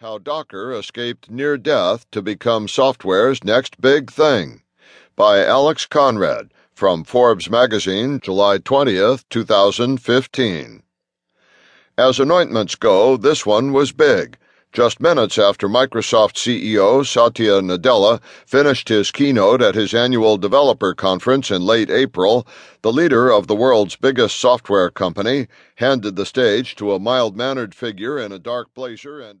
How Docker Escaped Near Death to Become Software's Next Big Thing by Alex Konrad from Forbes Magazine, July 20th, 2015. As anointments go, this one was big. Just minutes after Microsoft CEO Satya Nadella finished his keynote at his annual developer conference in late April, the leader of the world's biggest software company handed the stage to a mild mannered figure in a dark blazer and